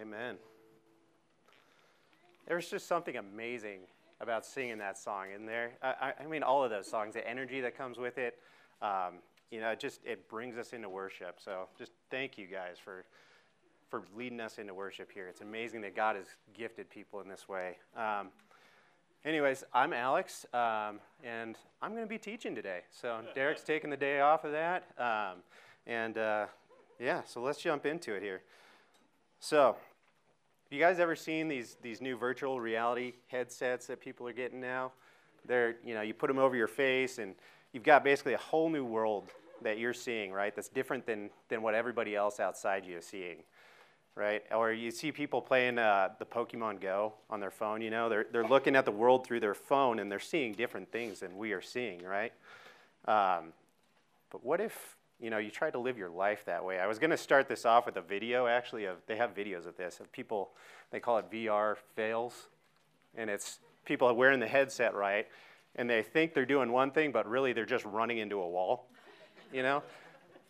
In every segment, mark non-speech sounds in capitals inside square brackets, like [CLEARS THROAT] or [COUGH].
Amen. There's just something amazing about singing that song in there. I, I mean, all of those songs, the energy that comes with it, um, you know, it just it brings us into worship. So just thank you guys for for leading us into worship here. It's amazing that God has gifted people in this way. Um, anyways, I'm Alex, um, and I'm going to be teaching today. So Derek's taking the day off of that, um, and uh, yeah, so let's jump into it here. So, have you guys ever seen these these new virtual reality headsets that people are getting now? They're you know you put them over your face and you've got basically a whole new world that you're seeing, right? That's different than than what everybody else outside you is seeing, right? Or you see people playing uh, the Pokemon Go on their phone. You know, they're they're looking at the world through their phone and they're seeing different things than we are seeing, right? Um, but what if you know, you try to live your life that way. I was going to start this off with a video, actually. Of they have videos of this of people. They call it VR fails, and it's people wearing the headset right, and they think they're doing one thing, but really they're just running into a wall. You know,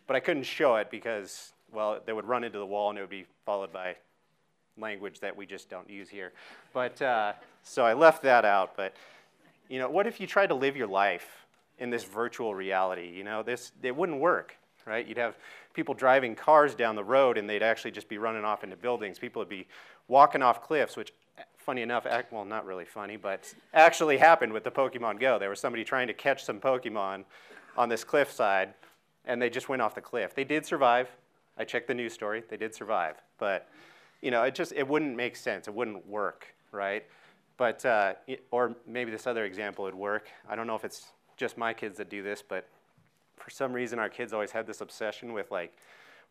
but I couldn't show it because well, they would run into the wall, and it would be followed by language that we just don't use here. But uh, so I left that out. But you know, what if you tried to live your life in this virtual reality? You know, this it wouldn't work right? You'd have people driving cars down the road and they'd actually just be running off into buildings. People would be walking off cliffs, which, funny enough, act, well, not really funny, but actually happened with the Pokemon Go. There was somebody trying to catch some Pokemon on this cliffside and they just went off the cliff. They did survive. I checked the news story. They did survive. But, you know, it just, it wouldn't make sense. It wouldn't work, right? But, uh, or maybe this other example would work. I don't know if it's just my kids that do this, but for some reason our kids always had this obsession with like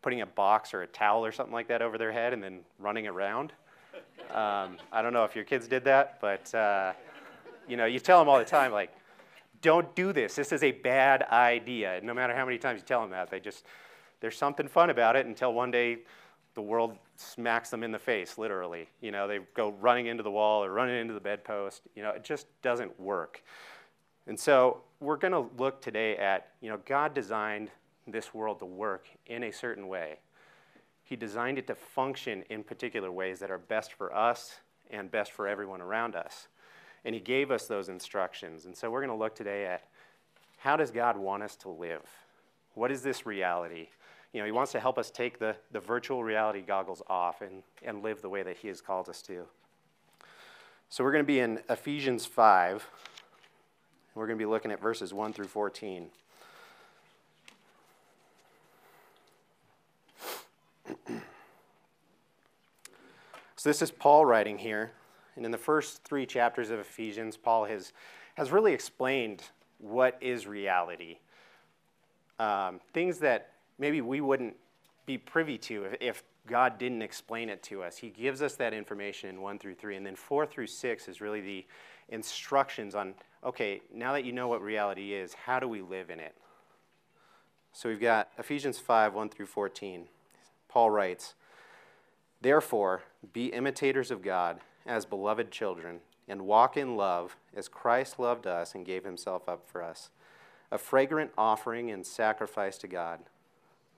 putting a box or a towel or something like that over their head and then running around. [LAUGHS] Um, I don't know if your kids did that, but uh, you know, you tell them all the time like, don't do this. This is a bad idea. no matter how many times you tell them that, they just there's something fun about it until one day the world smacks them in the face, literally. You know, they go running into the wall or running into the bedpost. You know, it just doesn't work. And so we're going to look today at, you know, God designed this world to work in a certain way. He designed it to function in particular ways that are best for us and best for everyone around us. And he gave us those instructions. And so we're going to look today at how does God want us to live? What is this reality? You know, he wants to help us take the, the virtual reality goggles off and, and live the way that he has called us to. So we're going to be in Ephesians 5. We're going to be looking at verses 1 through 14. [CLEARS THROAT] so this is Paul writing here. And in the first three chapters of Ephesians, Paul has, has really explained what is reality. Um, things that maybe we wouldn't be privy to if, if God didn't explain it to us. He gives us that information in 1 through 3. And then 4 through 6 is really the instructions on okay, now that you know what reality is, how do we live in it? So we've got Ephesians 5 1 through 14. Paul writes, Therefore, be imitators of God as beloved children, and walk in love as Christ loved us and gave himself up for us, a fragrant offering and sacrifice to God.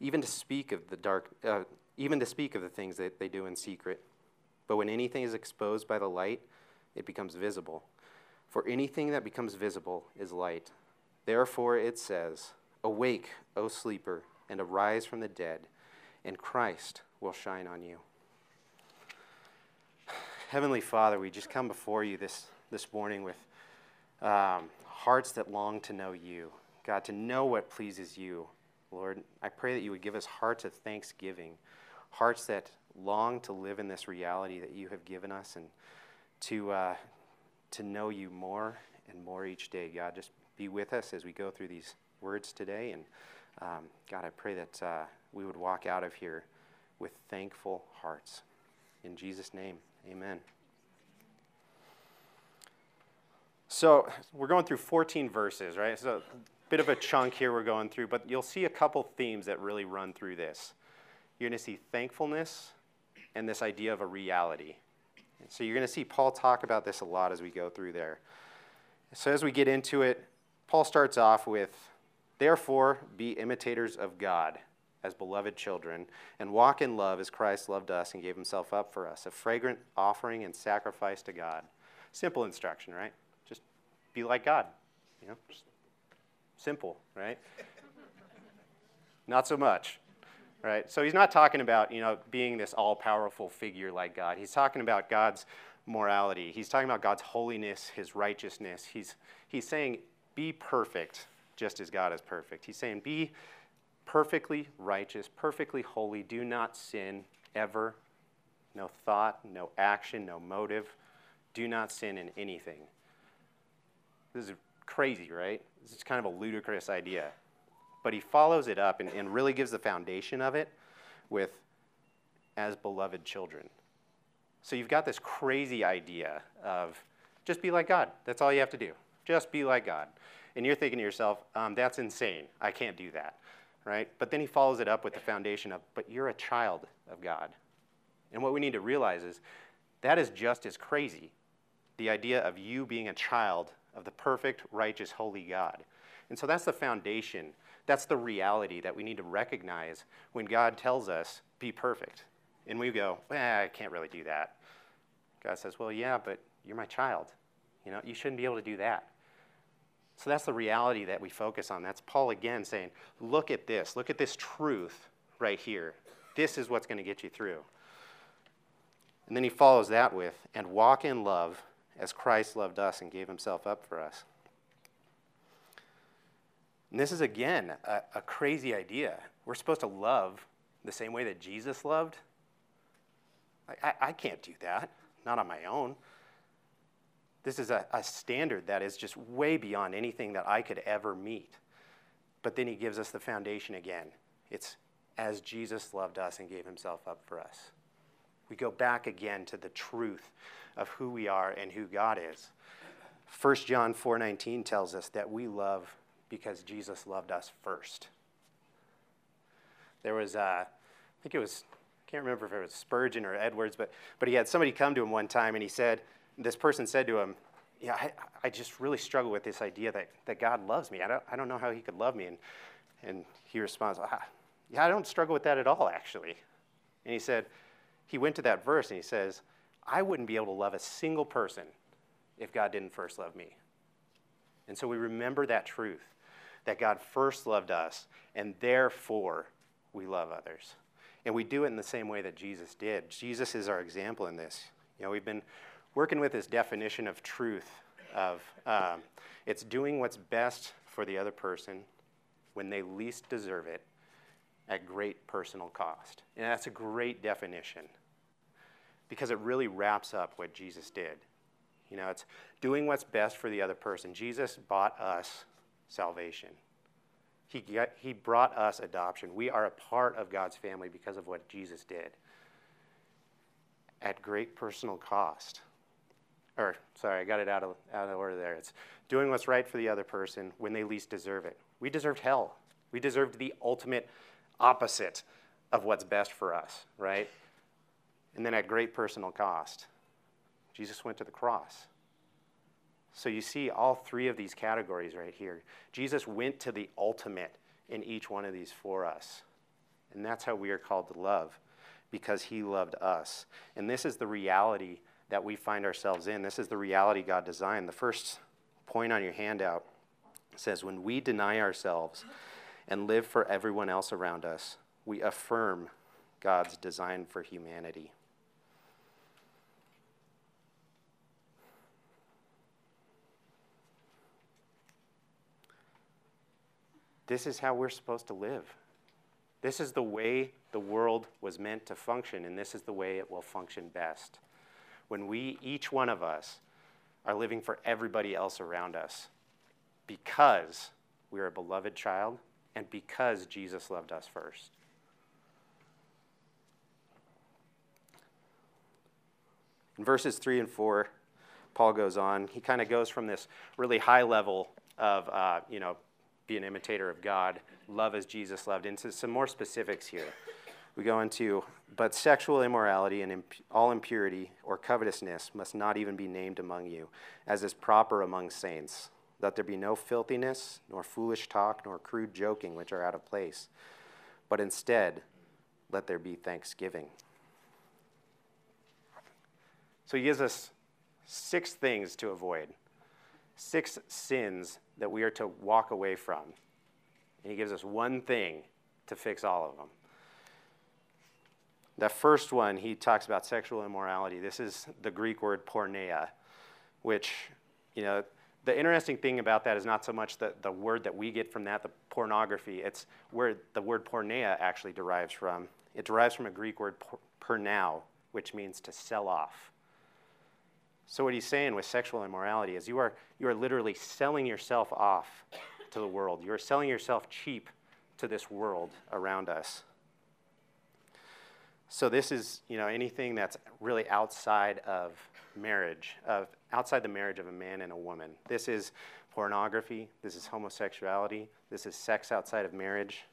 even to speak of the dark, uh, even to speak of the things that they do in secret. But when anything is exposed by the light, it becomes visible. For anything that becomes visible is light. Therefore it says, Awake, O sleeper, and arise from the dead, and Christ will shine on you. [SIGHS] Heavenly Father, we just come before you this, this morning with um, hearts that long to know you. God, to know what pleases you. Lord, I pray that you would give us hearts of thanksgiving, hearts that long to live in this reality that you have given us and to, uh, to know you more and more each day. God, just be with us as we go through these words today. And um, God, I pray that uh, we would walk out of here with thankful hearts. In Jesus' name, amen. So we're going through 14 verses, right? So bit of a chunk here we're going through, but you'll see a couple themes that really run through this. You're going to see thankfulness and this idea of a reality. So you're going to see Paul talk about this a lot as we go through there. So as we get into it, Paul starts off with, Therefore, be imitators of God as beloved children, and walk in love as Christ loved us and gave himself up for us, a fragrant offering and sacrifice to God. Simple instruction, right? Just be like God. You know, just simple, right? [LAUGHS] not so much, right? So he's not talking about, you know, being this all-powerful figure like God. He's talking about God's morality. He's talking about God's holiness, his righteousness. He's, he's saying, be perfect just as God is perfect. He's saying, be perfectly righteous, perfectly holy. Do not sin ever. No thought, no action, no motive. Do not sin in anything. This is crazy, right? Is kind of a ludicrous idea. But he follows it up and, and really gives the foundation of it with as beloved children. So you've got this crazy idea of just be like God. That's all you have to do. Just be like God. And you're thinking to yourself, um, that's insane. I can't do that. Right? But then he follows it up with the foundation of, but you're a child of God. And what we need to realize is that is just as crazy. The idea of you being a child of the perfect, righteous, holy God. And so that's the foundation. That's the reality that we need to recognize when God tells us, be perfect. And we go, eh, I can't really do that. God says, well, yeah, but you're my child. You know, you shouldn't be able to do that. So that's the reality that we focus on. That's Paul again saying, look at this. Look at this truth right here. This is what's going to get you through. And then he follows that with, and walk in love as Christ loved us and gave himself up for us. And this is, again, a, a crazy idea. We're supposed to love the same way that Jesus loved. I, I, I can't do that, not on my own. This is a, a standard that is just way beyond anything that I could ever meet. But then he gives us the foundation again. It's as Jesus loved us and gave himself up for us. We go back again to the truth of who we are and who God is. 1 John 4:19 tells us that we love because Jesus loved us first. There was, uh, I think it was, I can't remember if it was Spurgeon or Edwards, but, but he had somebody come to him one time and he said, this person said to him, Yeah, I, I just really struggle with this idea that, that God loves me. I don't, I don't know how he could love me. And, and he responds, ah, Yeah, I don't struggle with that at all, actually. And he said, He went to that verse and he says, I wouldn't be able to love a single person if God didn't first love me. And so we remember that truth that God first loved us, and therefore we love others. And we do it in the same way that Jesus did. Jesus is our example in this. You know, we've been working with this definition of truth of um, it's doing what's best for the other person when they least deserve it at great personal cost. And that's a great definition because it really wraps up what Jesus did. You know, it's doing what's best for the other person. Jesus bought us salvation. He, he brought us adoption. We are a part of God's family because of what Jesus did at great personal cost or sorry, I got it out of, out of order there. It's doing what's right for the other person when they least deserve it. We deserved hell. We deserved the ultimate opposite of what's best for us, right? And then at great personal cost, Jesus went to the cross. So you see all three of these categories right here. Jesus went to the ultimate in each one of these for us. And that's how we are called to love, because he loved us. And this is the reality that we find ourselves in. This is the reality God designed. The first point on your handout says, When we deny ourselves and live for everyone else around us, we affirm God's design for humanity. This is how we're supposed to live. This is the way the world was meant to function, and this is the way it will function best. When we, each one of us, are living for everybody else around us because we're a beloved child and because Jesus loved us first. In verses 3 and 4, Paul goes on. He kind of goes from this really high level of, uh, you know, be an imitator of God, love as Jesus loved, into some more specifics here. We go into, but sexual immorality and imp- all impurity or covetousness must not even be named among you, as is proper among saints. That there be no filthiness, nor foolish talk, nor crude joking, which are out of place. But instead, let there be thanksgiving. So he gives us six things to avoid, six sins that we are to walk away from. And he gives us one thing to fix all of them. The first one, he talks about sexual immorality. This is the Greek word porneia, which, you know, the interesting thing about that is not so much the, the word that we get from that, the pornography, it's where the word porneia actually derives from. It derives from a Greek word pernao, which means to sell off. So what he's saying with sexual immorality is you are, you are literally selling yourself off to the world. You are selling yourself cheap to this world around us. So this is, you know, anything that's really outside of marriage, of outside the marriage of a man and a woman. This is pornography, this is homosexuality, this is sex outside of marriage.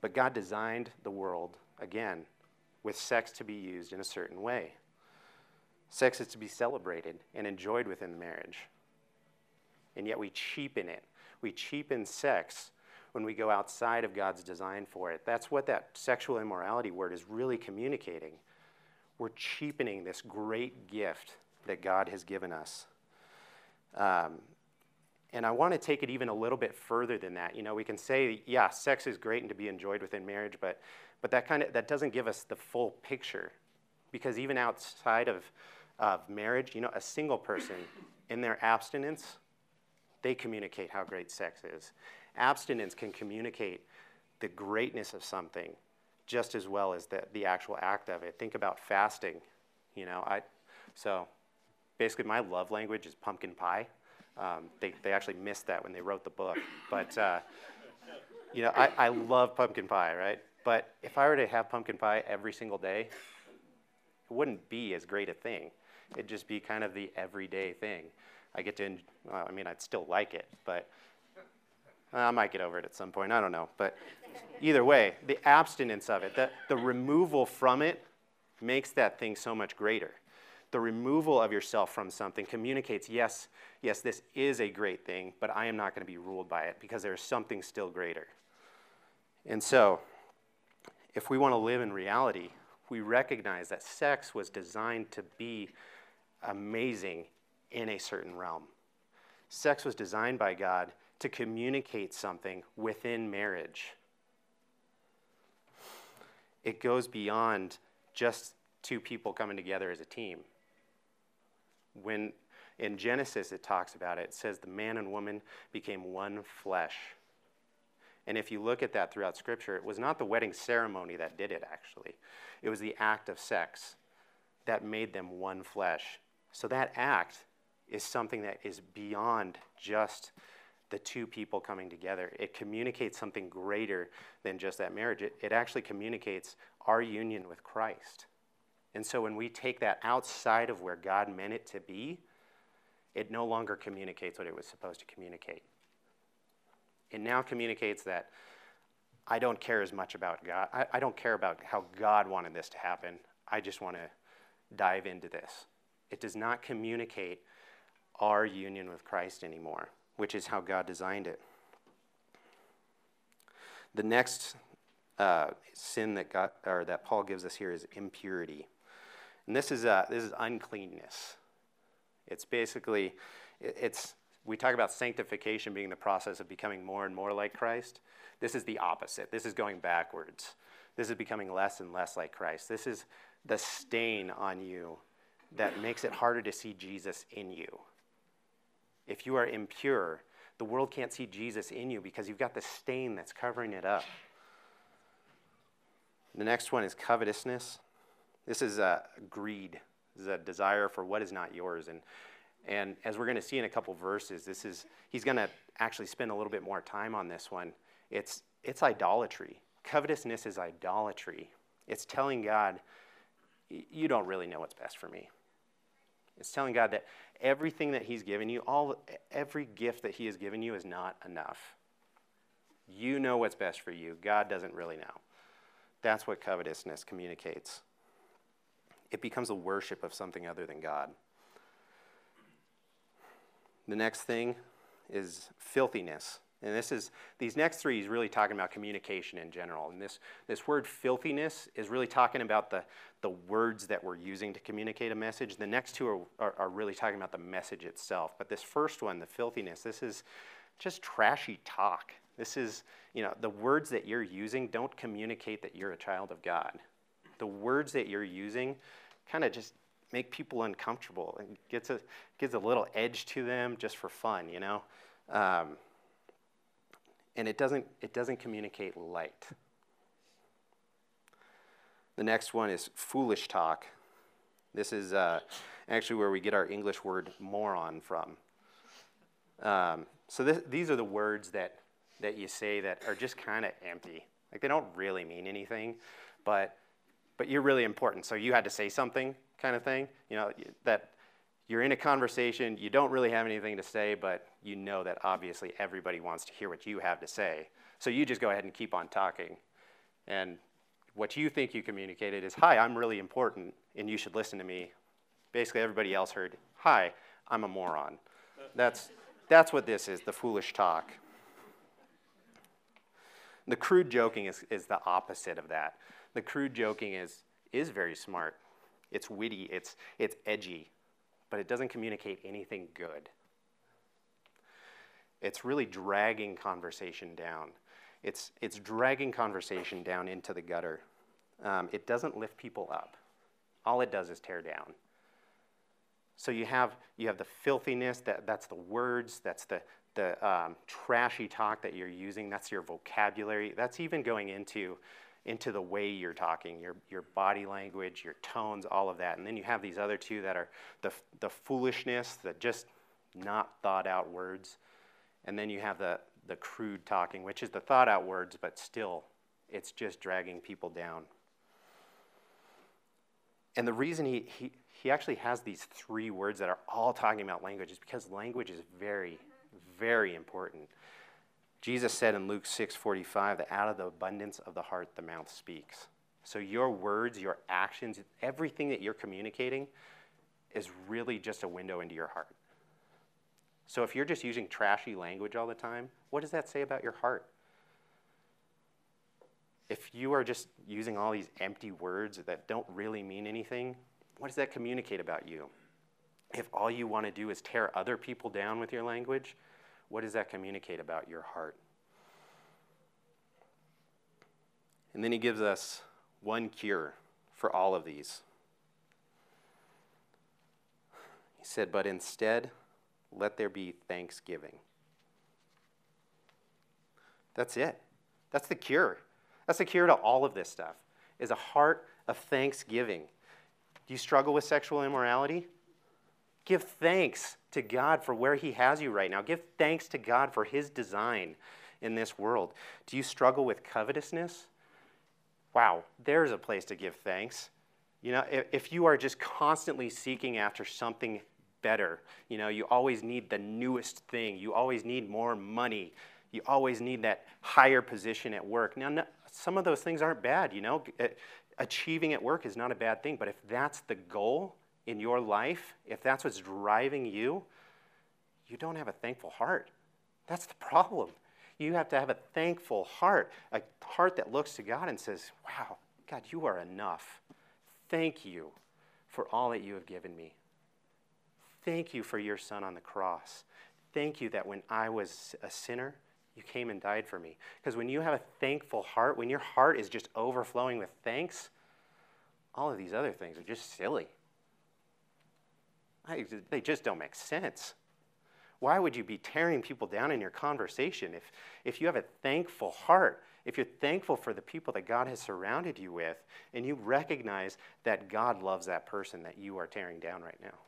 But God designed the world, again, with sex to be used in a certain way. Sex is to be celebrated and enjoyed within marriage. And yet we cheapen it. We cheapen sex when we go outside of God's design for it. That's what that sexual immorality word is really communicating. We're cheapening this great gift that God has given us. Um, and I want to take it even a little bit further than that. You know, we can say, yeah, sex is great and to be enjoyed within marriage, but, but that kind of that doesn't give us the full picture, because even outside of of marriage, you know, a single person in their abstinence, they communicate how great sex is. Abstinence can communicate the greatness of something just as well as the, the actual act of it. Think about fasting. You know, I, so basically my love language is pumpkin pie. Um, they, they actually missed that when they wrote the book. But, uh, you know, I, I love pumpkin pie, right? But if I were to have pumpkin pie every single day, it wouldn't be as great a thing. It'd just be kind of the everyday thing. I get to, well, I mean, I'd still like it, but I might get over it at some point. I don't know. But either way, the abstinence of it, the, the removal from it makes that thing so much greater. The removal of yourself from something communicates, yes, yes, this is a great thing, but I am not going to be ruled by it because there's something still greater. And so, if we want to live in reality, we recognize that sex was designed to be amazing in a certain realm. Sex was designed by God to communicate something within marriage. It goes beyond just two people coming together as a team. When in Genesis it talks about it, it says the man and woman became one flesh. And if you look at that throughout Scripture, it was not the wedding ceremony that did it, actually. It was the act of sex that made them one flesh. So that act is something that is beyond just the two people coming together. It communicates something greater than just that marriage. It, it actually communicates our union with Christ. And so when we take that outside of where God meant it to be, it no longer communicates what it was supposed to communicate. It now communicates that I don't care as much about God. I, I don't care about how God wanted this to happen. I just want to dive into this. It does not communicate our union with Christ anymore, which is how God designed it. The next uh, sin that, God, or that Paul gives us here is impurity. And this is, uh, this is uncleanness. It's basically, it's, we talk about sanctification being the process of becoming more and more like Christ. This is the opposite. This is going backwards. This is becoming less and less like Christ. This is the stain on you that makes it harder to see Jesus in you. If you are impure, the world can't see Jesus in you because you've got the stain that's covering it up. The next one is covetousness. This is a greed. This is a desire for what is not yours. And, and as we're going to see in a couple verses, this is he's going to actually spend a little bit more time on this one. It's, it's idolatry. Covetousness is idolatry. It's telling God, you don't really know what's best for me. It's telling God that everything that He's given you, all every gift that He has given you, is not enough. You know what's best for you. God doesn't really know. That's what covetousness communicates. It becomes a worship of something other than God. The next thing is filthiness. And this is these next three is really talking about communication in general. And this, this word filthiness is really talking about the, the words that we're using to communicate a message. The next two are, are, are really talking about the message itself. But this first one, the filthiness, this is just trashy talk. This is, you know, the words that you're using don't communicate that you're a child of God. The words that you're using kind of just make people uncomfortable and gets a, gives a little edge to them just for fun, you know? Um, and it doesn't, it doesn't communicate light. The next one is foolish talk. This is uh, actually where we get our English word moron from. Um, so these are the words that, that you say that are just kind of empty. Like they don't really mean anything, but, but you're really important. So you had to say something kind of thing. You know, that you're in a conversation, you don't really have anything to say, but you know that obviously everybody wants to hear what you have to say. So you just go ahead and keep on talking. And what you think you communicated is, Hi, I'm really important, and you should listen to me. Basically, everybody else heard, Hi, I'm a moron. That's, that's what this is the foolish talk. The crude joking is, is the opposite of that. The crude joking is, is very smart, it's witty, it's, it's edgy, but it doesn't communicate anything good. It's really dragging conversation down. It's, it's dragging conversation down into the gutter. Um, it doesn't lift people up. All it does is tear down. So you have, you have the filthiness, that, that's the words, that's the, the um, trashy talk that you're using, that's your vocabulary. That's even going into into the way you're talking, your, your body language, your tones, all of that. And then you have these other two that are the, the foolishness, the just not thought out words. And then you have the, the crude talking, which is the thought out words, but still, it's just dragging people down. And the reason he, he, he actually has these three words that are all talking about language is because language is very, very important. Jesus said in Luke 6:45 that out of the abundance of the heart the mouth speaks. So your words, your actions, everything that you're communicating is really just a window into your heart. So if you're just using trashy language all the time, what does that say about your heart? If you are just using all these empty words that don't really mean anything, what does that communicate about you? If all you want to do is tear other people down with your language, what does that communicate about your heart? And then he gives us one cure for all of these. He said, But instead, let there be thanksgiving. That's it. That's the cure. That's the cure to all of this stuff, is a heart of thanksgiving. Do you struggle with sexual immorality? Give thanks to God for where He has you right now. Give thanks to God for His design in this world. Do you struggle with covetousness? Wow, there's a place to give thanks. You know, if, if you are just constantly seeking after something better, you know, you always need the newest thing, you always need more money, you always need that higher position at work. Now, no, some of those things aren't bad, you know. Uh, achieving at work is not a bad thing, but if that's the goal, in your life, if that's what's driving you, you don't have a thankful heart. That's the problem. You have to have a thankful heart, a heart that looks to God and says, Wow, God, you are enough. Thank you for all that you have given me. Thank you for your son on the cross. Thank you that when I was a sinner, you came and died for me. Because when you have a thankful heart, when your heart is just overflowing with thanks, all of these other things are just silly. I, they just don't make sense. why would you be tearing people down in your conversation if, if you have a thankful heart? If you're thankful for the people that God has surrounded you with, and you recognize that God loves that person that you are tearing down right now.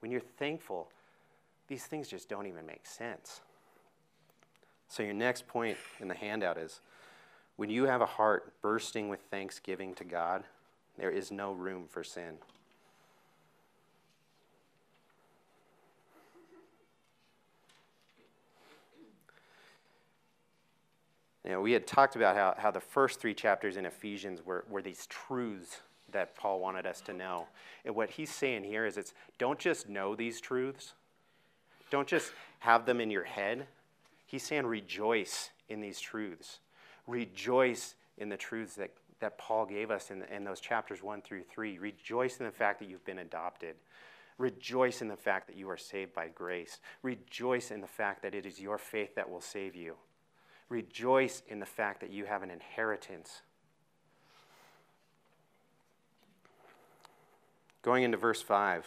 When you're thankful, these things just don't even make sense. So, your next point in the handout is when you have a heart bursting with thanksgiving to God, there is no room for sin. You know, we had talked about how, how the first three chapters in Ephesians were, were these truths that Paul wanted us to know. And what he's saying here is it's don't just know these truths, don't just have them in your head. He's saying rejoice in these truths. Rejoice in the truths that, that Paul gave us in, in those chapters 1 through 3. Rejoice in the fact that you've been adopted. Rejoice in the fact that you are saved by grace. Rejoice in the fact that it is your faith that will save you. Rejoice in the fact that you have an inheritance. Going into verse 5,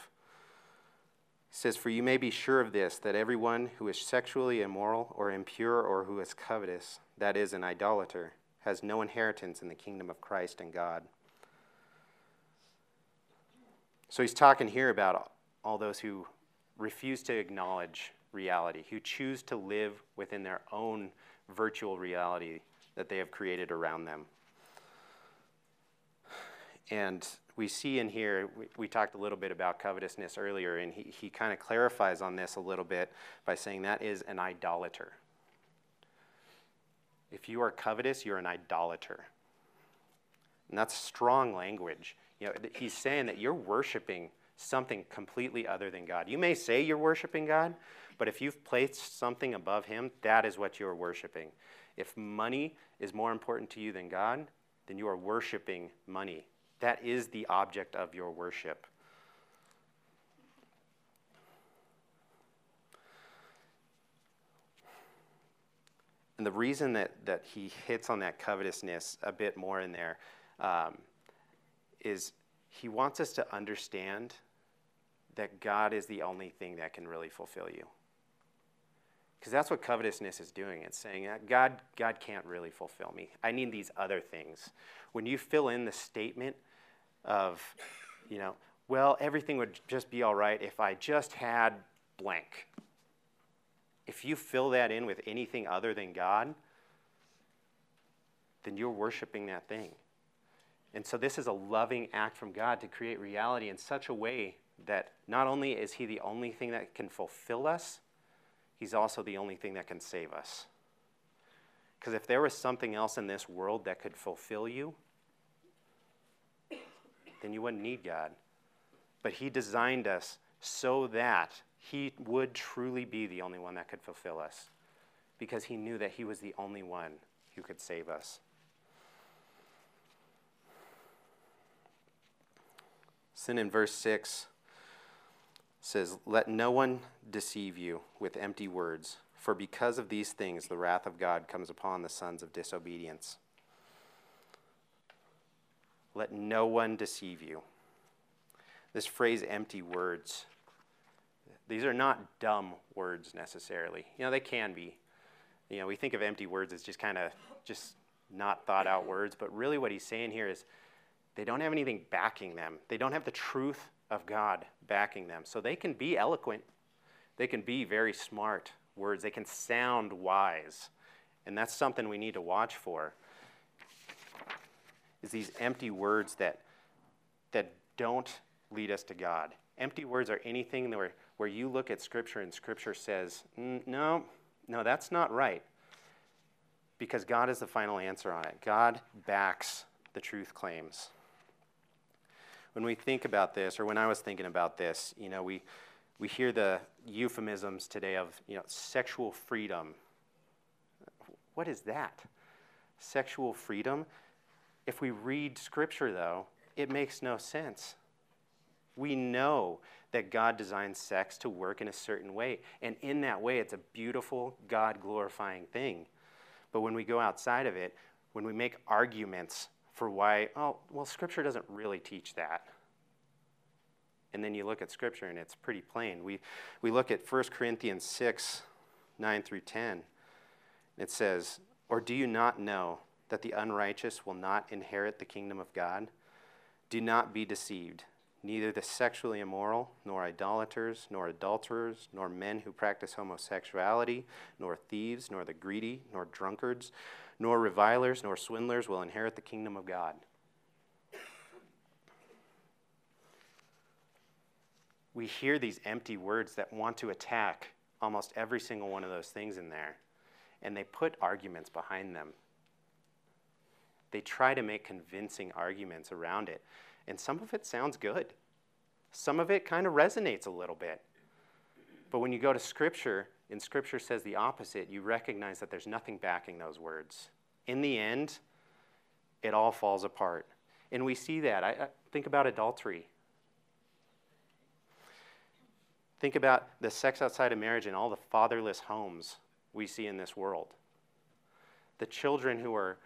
he says, For you may be sure of this, that everyone who is sexually immoral or impure or who is covetous, that is, an idolater, has no inheritance in the kingdom of Christ and God. So he's talking here about all those who refuse to acknowledge reality, who choose to live within their own virtual reality that they have created around them. And we see in here, we, we talked a little bit about covetousness earlier, and he, he kind of clarifies on this a little bit by saying that is an idolater. If you are covetous, you're an idolater. And that's strong language. You know, he's saying that you're worshiping something completely other than God. You may say you're worshiping God, but if you've placed something above Him, that is what you are worshiping. If money is more important to you than God, then you are worshiping money. That is the object of your worship. And the reason that, that he hits on that covetousness a bit more in there um, is he wants us to understand that God is the only thing that can really fulfill you. Because that's what covetousness is doing. It's saying, uh, God, God can't really fulfill me. I need these other things. When you fill in the statement of, you know, well, everything would just be all right if I just had blank. If you fill that in with anything other than God, then you're worshiping that thing. And so, this is a loving act from God to create reality in such a way that not only is He the only thing that can fulfill us, He's also the only thing that can save us. Because if there was something else in this world that could fulfill you, then you wouldn't need God. But He designed us so that He would truly be the only one that could fulfill us. Because He knew that He was the only one who could save us. Sin in verse 6 says, Let no one deceive you with empty words, for because of these things the wrath of God comes upon the sons of disobedience. Let no one deceive you. This phrase, empty words, these are not dumb words necessarily. You know, they can be. You know, we think of empty words as just kind of just not thought out words, but really what he's saying here is they don't have anything backing them. They don't have the truth of God backing them. So they can be eloquent, they can be very smart words, they can sound wise. And that's something we need to watch for. Is these empty words that that don't lead us to God. Empty words are anything where, where you look at Scripture and Scripture says, no, no, that's not right. Because God is the final answer on it. God backs the truth claims when we think about this, or when I was thinking about this, you know, we, we hear the euphemisms today of, you know, sexual freedom. What is that? Sexual freedom? If we read Scripture, though, it makes no sense. We know that God designed sex to work in a certain way, and in that way, it's a beautiful, God glorifying thing. But when we go outside of it, when we make arguments for why, oh, well, Scripture doesn't really teach that. And then you look at Scripture and it's pretty plain. We, we look at 1 Corinthians 6 9 through 10. It says, Or do you not know that the unrighteous will not inherit the kingdom of God? Do not be deceived. Neither the sexually immoral, nor idolaters, nor adulterers, nor men who practice homosexuality, nor thieves, nor the greedy, nor drunkards, nor revilers, nor swindlers will inherit the kingdom of God. We hear these empty words that want to attack almost every single one of those things in there, and they put arguments behind them. They try to make convincing arguments around it, and some of it sounds good. Some of it kind of resonates a little bit. But when you go to Scripture, and Scripture says the opposite, you recognize that there's nothing backing those words. In the end, it all falls apart. And we see that. I, I think about adultery. Think about the sex outside of marriage and all the fatherless homes we see in this world. The children who are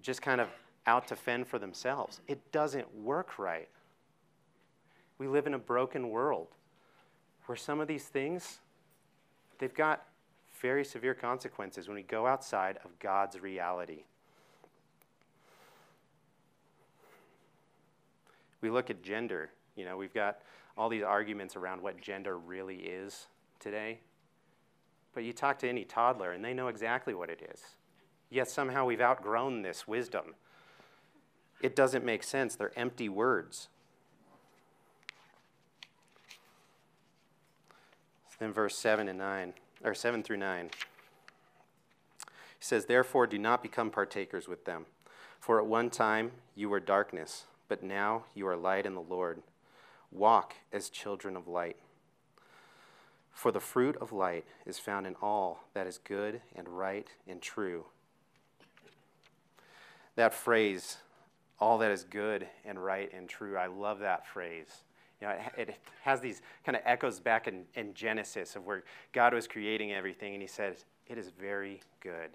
just kind of out to fend for themselves. It doesn't work right. We live in a broken world where some of these things, they've got very severe consequences when we go outside of God's reality. We look at gender. You know, we've got all these arguments around what gender really is today. But you talk to any toddler, and they know exactly what it is. Yet somehow we've outgrown this wisdom. It doesn't make sense. They're empty words. Then verse 7 and 9, or 7 through 9. He says, Therefore, do not become partakers with them. For at one time you were darkness, but now you are light in the Lord. Walk as children of light. For the fruit of light is found in all that is good and right and true. That phrase, all that is good and right and true, I love that phrase. You know, it, it has these kind of echoes back in, in Genesis of where God was creating everything, and He says, It is very good.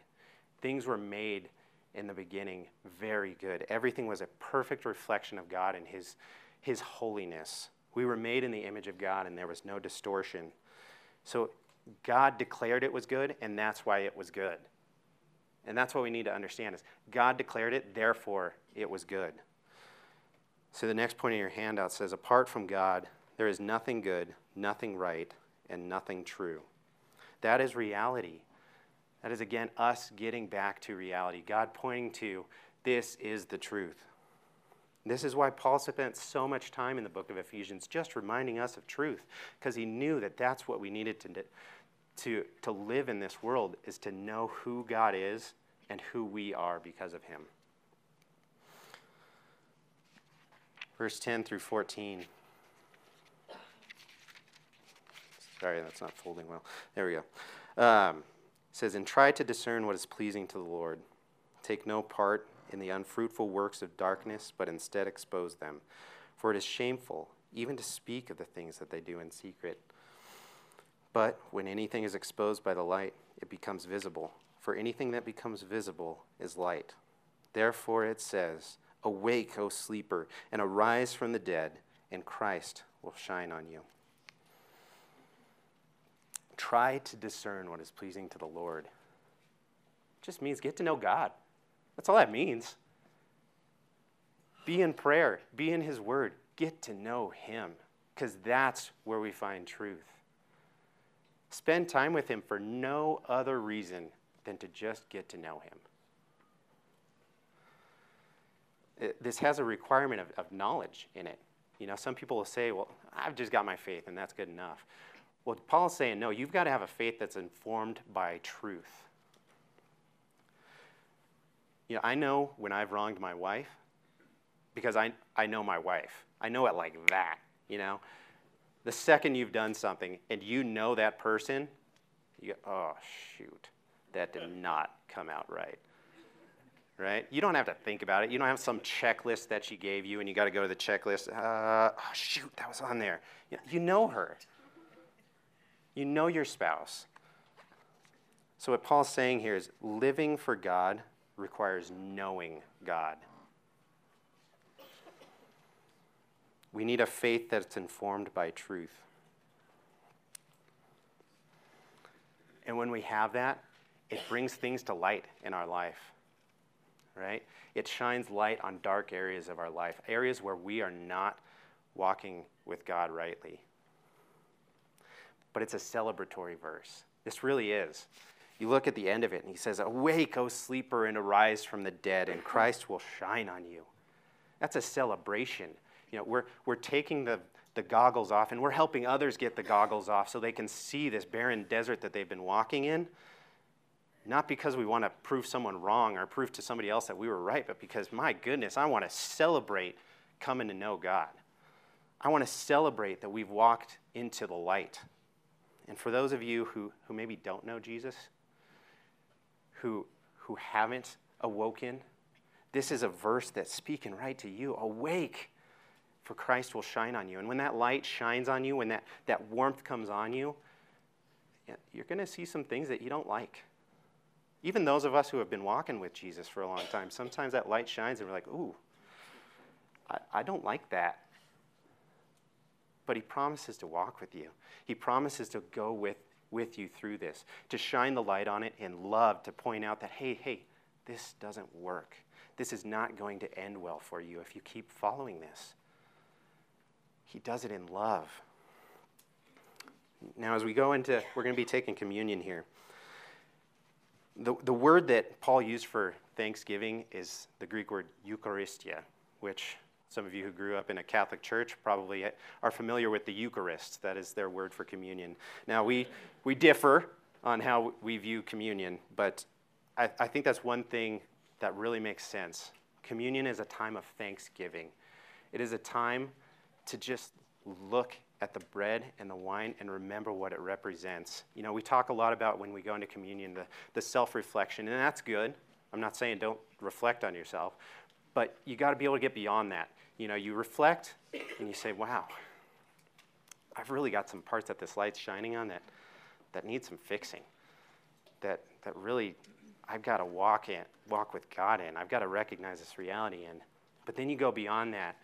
Things were made in the beginning very good. Everything was a perfect reflection of God and His his holiness. We were made in the image of God, and there was no distortion. So God declared it was good, and that's why it was good. And that's what we need to understand is God declared it, therefore it was good. So the next point in your handout says, apart from God, there is nothing good, nothing right, and nothing true. That is reality. That is, again, us getting back to reality. God pointing to this is the truth. This is why Paul spent so much time in the book of Ephesians just reminding us of truth, because he knew that that's what we needed to, to, to live in this world, is to know who God is and who we are because of him. Verse 10 through 14. Sorry, that's not folding well. There we go. Um, says, And try to discern what is pleasing to the Lord. Take no part in the unfruitful works of darkness, but instead expose them. For it is shameful even to speak of the things that they do in secret. But when anything is exposed by the light, it becomes visible. For anything that becomes visible is light. Therefore it says, Awake, O sleeper, and arise from the dead, and Christ will shine on you. Try to discern what is pleasing to the Lord. It just means get to know God. That's all that means. Be in prayer, be in His Word, get to know Him, because that's where we find truth. Spend time with Him for no other reason than to just get to know Him. It, this has a requirement of, of knowledge in it. You know, some people will say, well, I've just got my faith and that's good enough. Well, Paul's saying, no, you've got to have a faith that's informed by truth. You know, I know when I've wronged my wife because I, I know my wife. I know it like that, you know. The second you've done something and you know that person, you go, oh, shoot, that did not come out right. Right? You don't have to think about it. You don't have some checklist that she gave you and you got to go to the checklist. Uh, oh, shoot, that was on there. You know her. You know your spouse. So, what Paul's saying here is living for God requires knowing God. We need a faith that's informed by truth. And when we have that, it brings things to light in our life, right? It shines light on dark areas of our life, areas where we are not walking with God rightly. But it's a celebratory verse. This really is. You look at the end of it, and he says, Awake, O sleeper, and arise from the dead, and Christ will shine on you. That's a celebration. You know, we're, we're taking the, the goggles off, and we're helping others get the goggles off so they can see this barren desert that they've been walking in. Not because we want to prove someone wrong or prove to somebody else that we were right, but because, my goodness, I want to celebrate coming to know God. I want to celebrate that we've walked into the light. And for those of you who, who maybe don't know Jesus, who, who haven't awoken, this is a verse that's speaking right to you. Awake, for Christ will shine on you. And when that light shines on you, when that, that warmth comes on you, you're going to see some things that you don't like. Even those of us who have been walking with Jesus for a long time, sometimes that light shines and we're like, ooh, I, I don't like that. But he promises to walk with you. He promises to go with, with you through this, to shine the light on it in love, to point out that, hey, hey, this doesn't work. This is not going to end well for you if you keep following this. He does it in love. Now, as we go into, we're going to be taking communion here. The, the word that Paul used for thanksgiving is the Greek word Eucharistia, which some of you who grew up in a Catholic church probably are familiar with the Eucharist. That is their word for communion. Now, we, we differ on how we view communion, but I, I think that's one thing that really makes sense. Communion is a time of thanksgiving, it is a time to just look at the bread and the wine and remember what it represents. You know, we talk a lot about when we go into communion the, the self reflection, and that's good. I'm not saying don't reflect on yourself, but you got to be able to get beyond that. You know, you reflect and you say, wow, I've really got some parts that this light's shining on that, that need some fixing, that, that really I've got to walk in, walk with God in. I've got to recognize this reality in. But then you go beyond that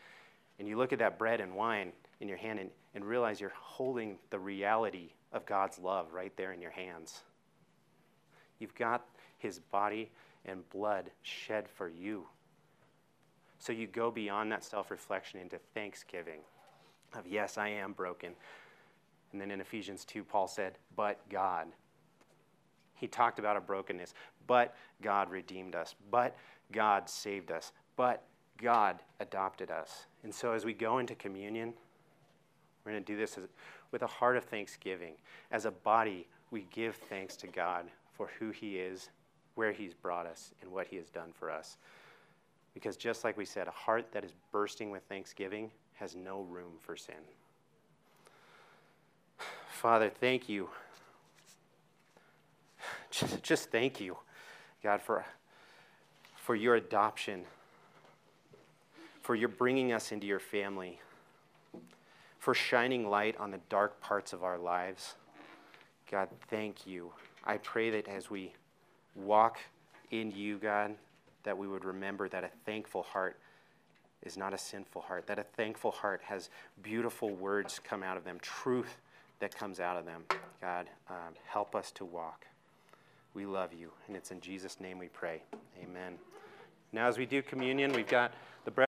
and you look at that bread and wine in your hand and, and realize you're holding the reality of God's love right there in your hands. You've got his body and blood shed for you. So you go beyond that self reflection into thanksgiving of, yes, I am broken. And then in Ephesians 2, Paul said, but God. He talked about a brokenness, but God redeemed us, but God saved us, but God adopted us. And so as we go into communion, we're going to do this as, with a heart of thanksgiving. As a body, we give thanks to God for who He is, where He's brought us, and what He has done for us. Because just like we said, a heart that is bursting with thanksgiving has no room for sin. Father, thank you. Just, just thank you, God, for, for your adoption for your bringing us into your family, for shining light on the dark parts of our lives. God, thank you. I pray that as we walk in you, God, that we would remember that a thankful heart is not a sinful heart, that a thankful heart has beautiful words come out of them, truth that comes out of them. God, um, help us to walk. We love you, and it's in Jesus' name we pray. Amen. Now, as we do communion, we've got the bread.